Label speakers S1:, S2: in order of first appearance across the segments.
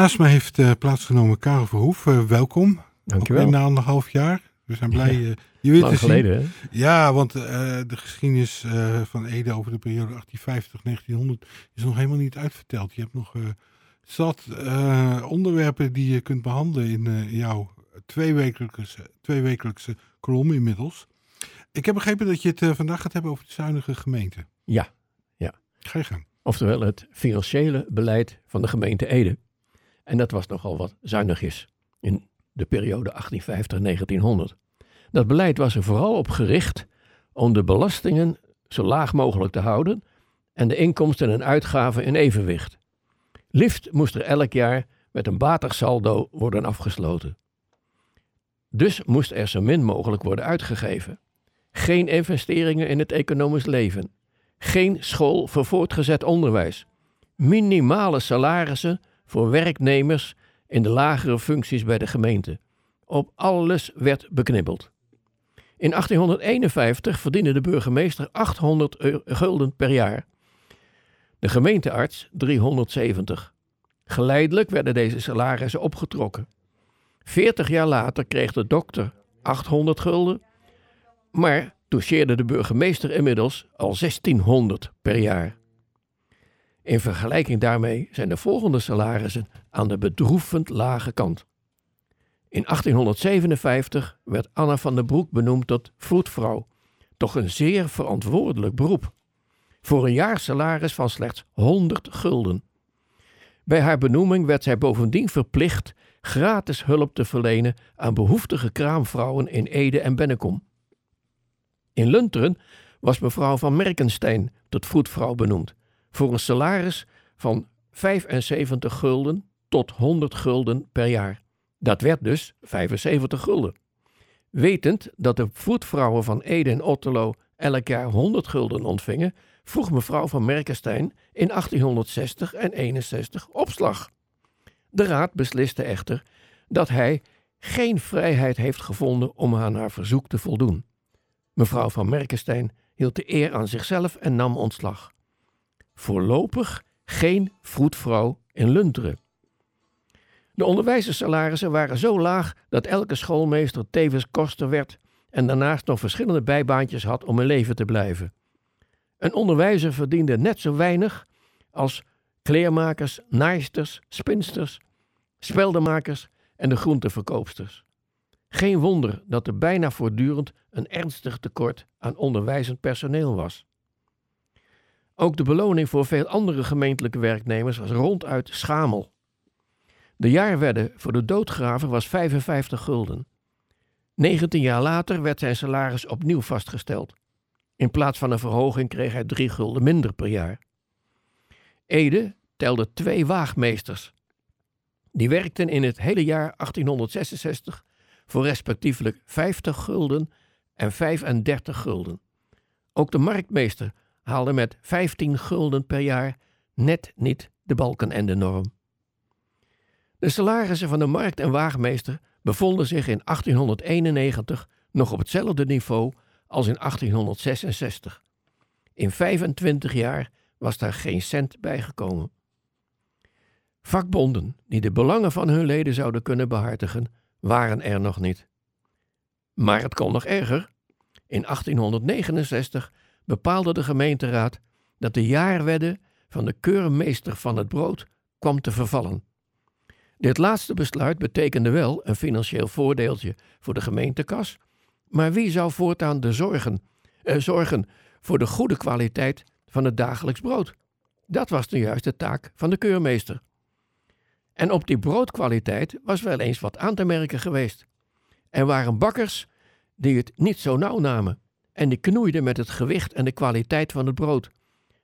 S1: Naast mij heeft uh, plaatsgenomen Karel Verhoef. Uh, welkom.
S2: Dankjewel.
S1: Na anderhalf jaar. We zijn blij
S2: ja,
S1: uh, je weer te
S2: geleden, hè?
S1: Ja, want de geschiedenis van Ede over de periode 1850-1900 is nog helemaal niet uitverteld. Je hebt nog zat onderwerpen die je kunt behandelen in jouw tweewekelijkse, tweewekelijkse kolom inmiddels. Ik heb begrepen dat je het vandaag gaat hebben over de zuinige gemeente.
S2: Ja, ja.
S1: Ga je gang.
S2: Oftewel het financiële beleid van de gemeente Ede. En dat was nogal wat zuinigjes in de periode 1850-1900. Dat beleid was er vooral op gericht om de belastingen zo laag mogelijk te houden en de inkomsten en uitgaven in evenwicht. Liefst moest er elk jaar met een batig saldo worden afgesloten. Dus moest er zo min mogelijk worden uitgegeven. Geen investeringen in het economisch leven. Geen school voor voortgezet onderwijs. Minimale salarissen voor werknemers in de lagere functies bij de gemeente. Op alles werd beknibbeld. In 1851 verdiende de burgemeester 800 gulden per jaar. De gemeentearts 370. Geleidelijk werden deze salarissen opgetrokken. 40 jaar later kreeg de dokter 800 gulden, maar toucheerde de burgemeester inmiddels al 1600 per jaar. In vergelijking daarmee zijn de volgende salarissen aan de bedroevend lage kant. In 1857 werd Anna van der Broek benoemd tot vroedvrouw, toch een zeer verantwoordelijk beroep, voor een jaarsalaris van slechts 100 gulden. Bij haar benoeming werd zij bovendien verplicht gratis hulp te verlenen aan behoeftige kraamvrouwen in Ede en Bennekom. In Lunteren was mevrouw van Merkenstein tot vroedvrouw benoemd, voor een salaris van 75 gulden tot 100 gulden per jaar. Dat werd dus 75 gulden. Wetend dat de voetvrouwen van Ede en Otterlo elk jaar 100 gulden ontvingen, vroeg mevrouw van Merkenstein in 1860 en 61 opslag. De raad besliste echter dat hij geen vrijheid heeft gevonden om aan haar verzoek te voldoen. Mevrouw van Merkenstein hield de eer aan zichzelf en nam ontslag. Voorlopig geen vroedvrouw in Lunteren. De onderwijzerssalarissen waren zo laag dat elke schoolmeester tevens koster werd en daarnaast nog verschillende bijbaantjes had om in leven te blijven. Een onderwijzer verdiende net zo weinig als kleermakers, naaisters, spinsters, speldenmakers en de groenteverkoopsters. Geen wonder dat er bijna voortdurend een ernstig tekort aan onderwijzend personeel was. Ook de beloning voor veel andere gemeentelijke werknemers was ronduit schamel. De jaarwedde voor de doodgraver was 55 gulden. 19 jaar later werd zijn salaris opnieuw vastgesteld. In plaats van een verhoging kreeg hij 3 gulden minder per jaar. Ede telde twee waagmeesters. Die werkten in het hele jaar 1866 voor respectievelijk 50 gulden en 35 gulden. Ook de marktmeester haalde met 15 gulden per jaar net niet de balken en de norm. De salarissen van de markt- en waagmeester bevonden zich in 1891 nog op hetzelfde niveau als in 1866. In 25 jaar was daar geen cent bijgekomen. Vakbonden die de belangen van hun leden zouden kunnen behartigen, waren er nog niet. Maar het kon nog erger. In 1869 bepaalde de gemeenteraad dat de jaarwedde van de keurmeester van het brood kwam te vervallen. Dit laatste besluit betekende wel een financieel voordeeltje voor de gemeentekas, maar wie zou voortaan de zorgen, eh, zorgen voor de goede kwaliteit van het dagelijks brood? Dat was de juiste taak van de keurmeester. En op die broodkwaliteit was wel eens wat aan te merken geweest. Er waren bakkers die het niet zo nauw namen en die knoeiden met het gewicht en de kwaliteit van het brood.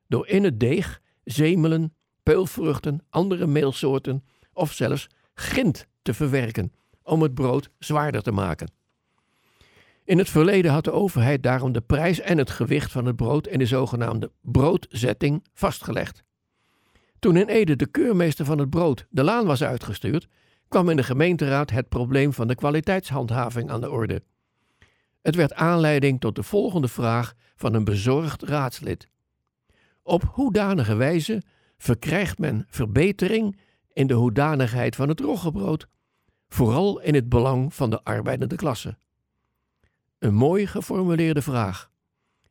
S2: Door in het deeg zemelen, peulvruchten, andere meelsoorten of zelfs grind te verwerken om het brood zwaarder te maken. In het verleden had de overheid daarom de prijs en het gewicht van het brood in de zogenaamde broodzetting vastgelegd. Toen in Ede de keurmeester van het brood de laan was uitgestuurd, kwam in de gemeenteraad het probleem van de kwaliteitshandhaving aan de orde. Het werd aanleiding tot de volgende vraag van een bezorgd raadslid. Op hoedanige wijze verkrijgt men verbetering in de hoedanigheid van het roggebrood, vooral in het belang van de arbeidende klasse. Een mooi geformuleerde vraag.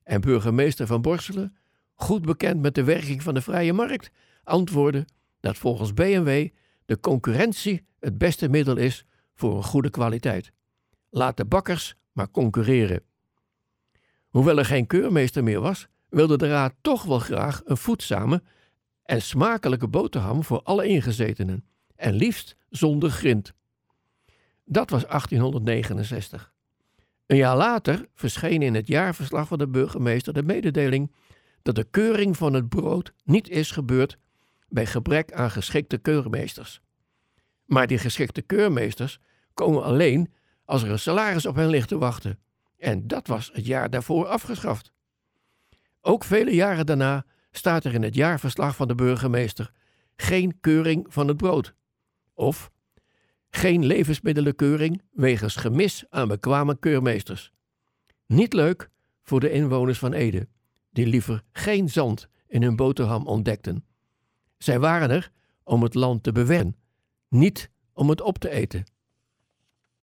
S2: En burgemeester van Borselen, goed bekend met de werking van de vrije markt, antwoordde dat volgens BMW de concurrentie het beste middel is voor een goede kwaliteit. Laat de bakkers maar concurreren. Hoewel er geen keurmeester meer was, wilde de raad toch wel graag een voedzame en smakelijke boterham voor alle ingezetenen, en liefst zonder grind. Dat was 1869. Een jaar later verscheen in het jaarverslag van de burgemeester de mededeling dat de keuring van het brood niet is gebeurd bij gebrek aan geschikte keurmeesters. Maar die geschikte keurmeesters komen alleen als er een salaris op hen ligt te wachten. En dat was het jaar daarvoor afgeschaft. Ook vele jaren daarna staat er in het jaarverslag van de burgemeester geen keuring van het brood. Of geen levensmiddelenkeuring wegens gemis aan bekwame keurmeesters. Niet leuk voor de inwoners van Ede, die liever geen zand in hun boterham ontdekten. Zij waren er om het land te bewerken, niet om het op te eten.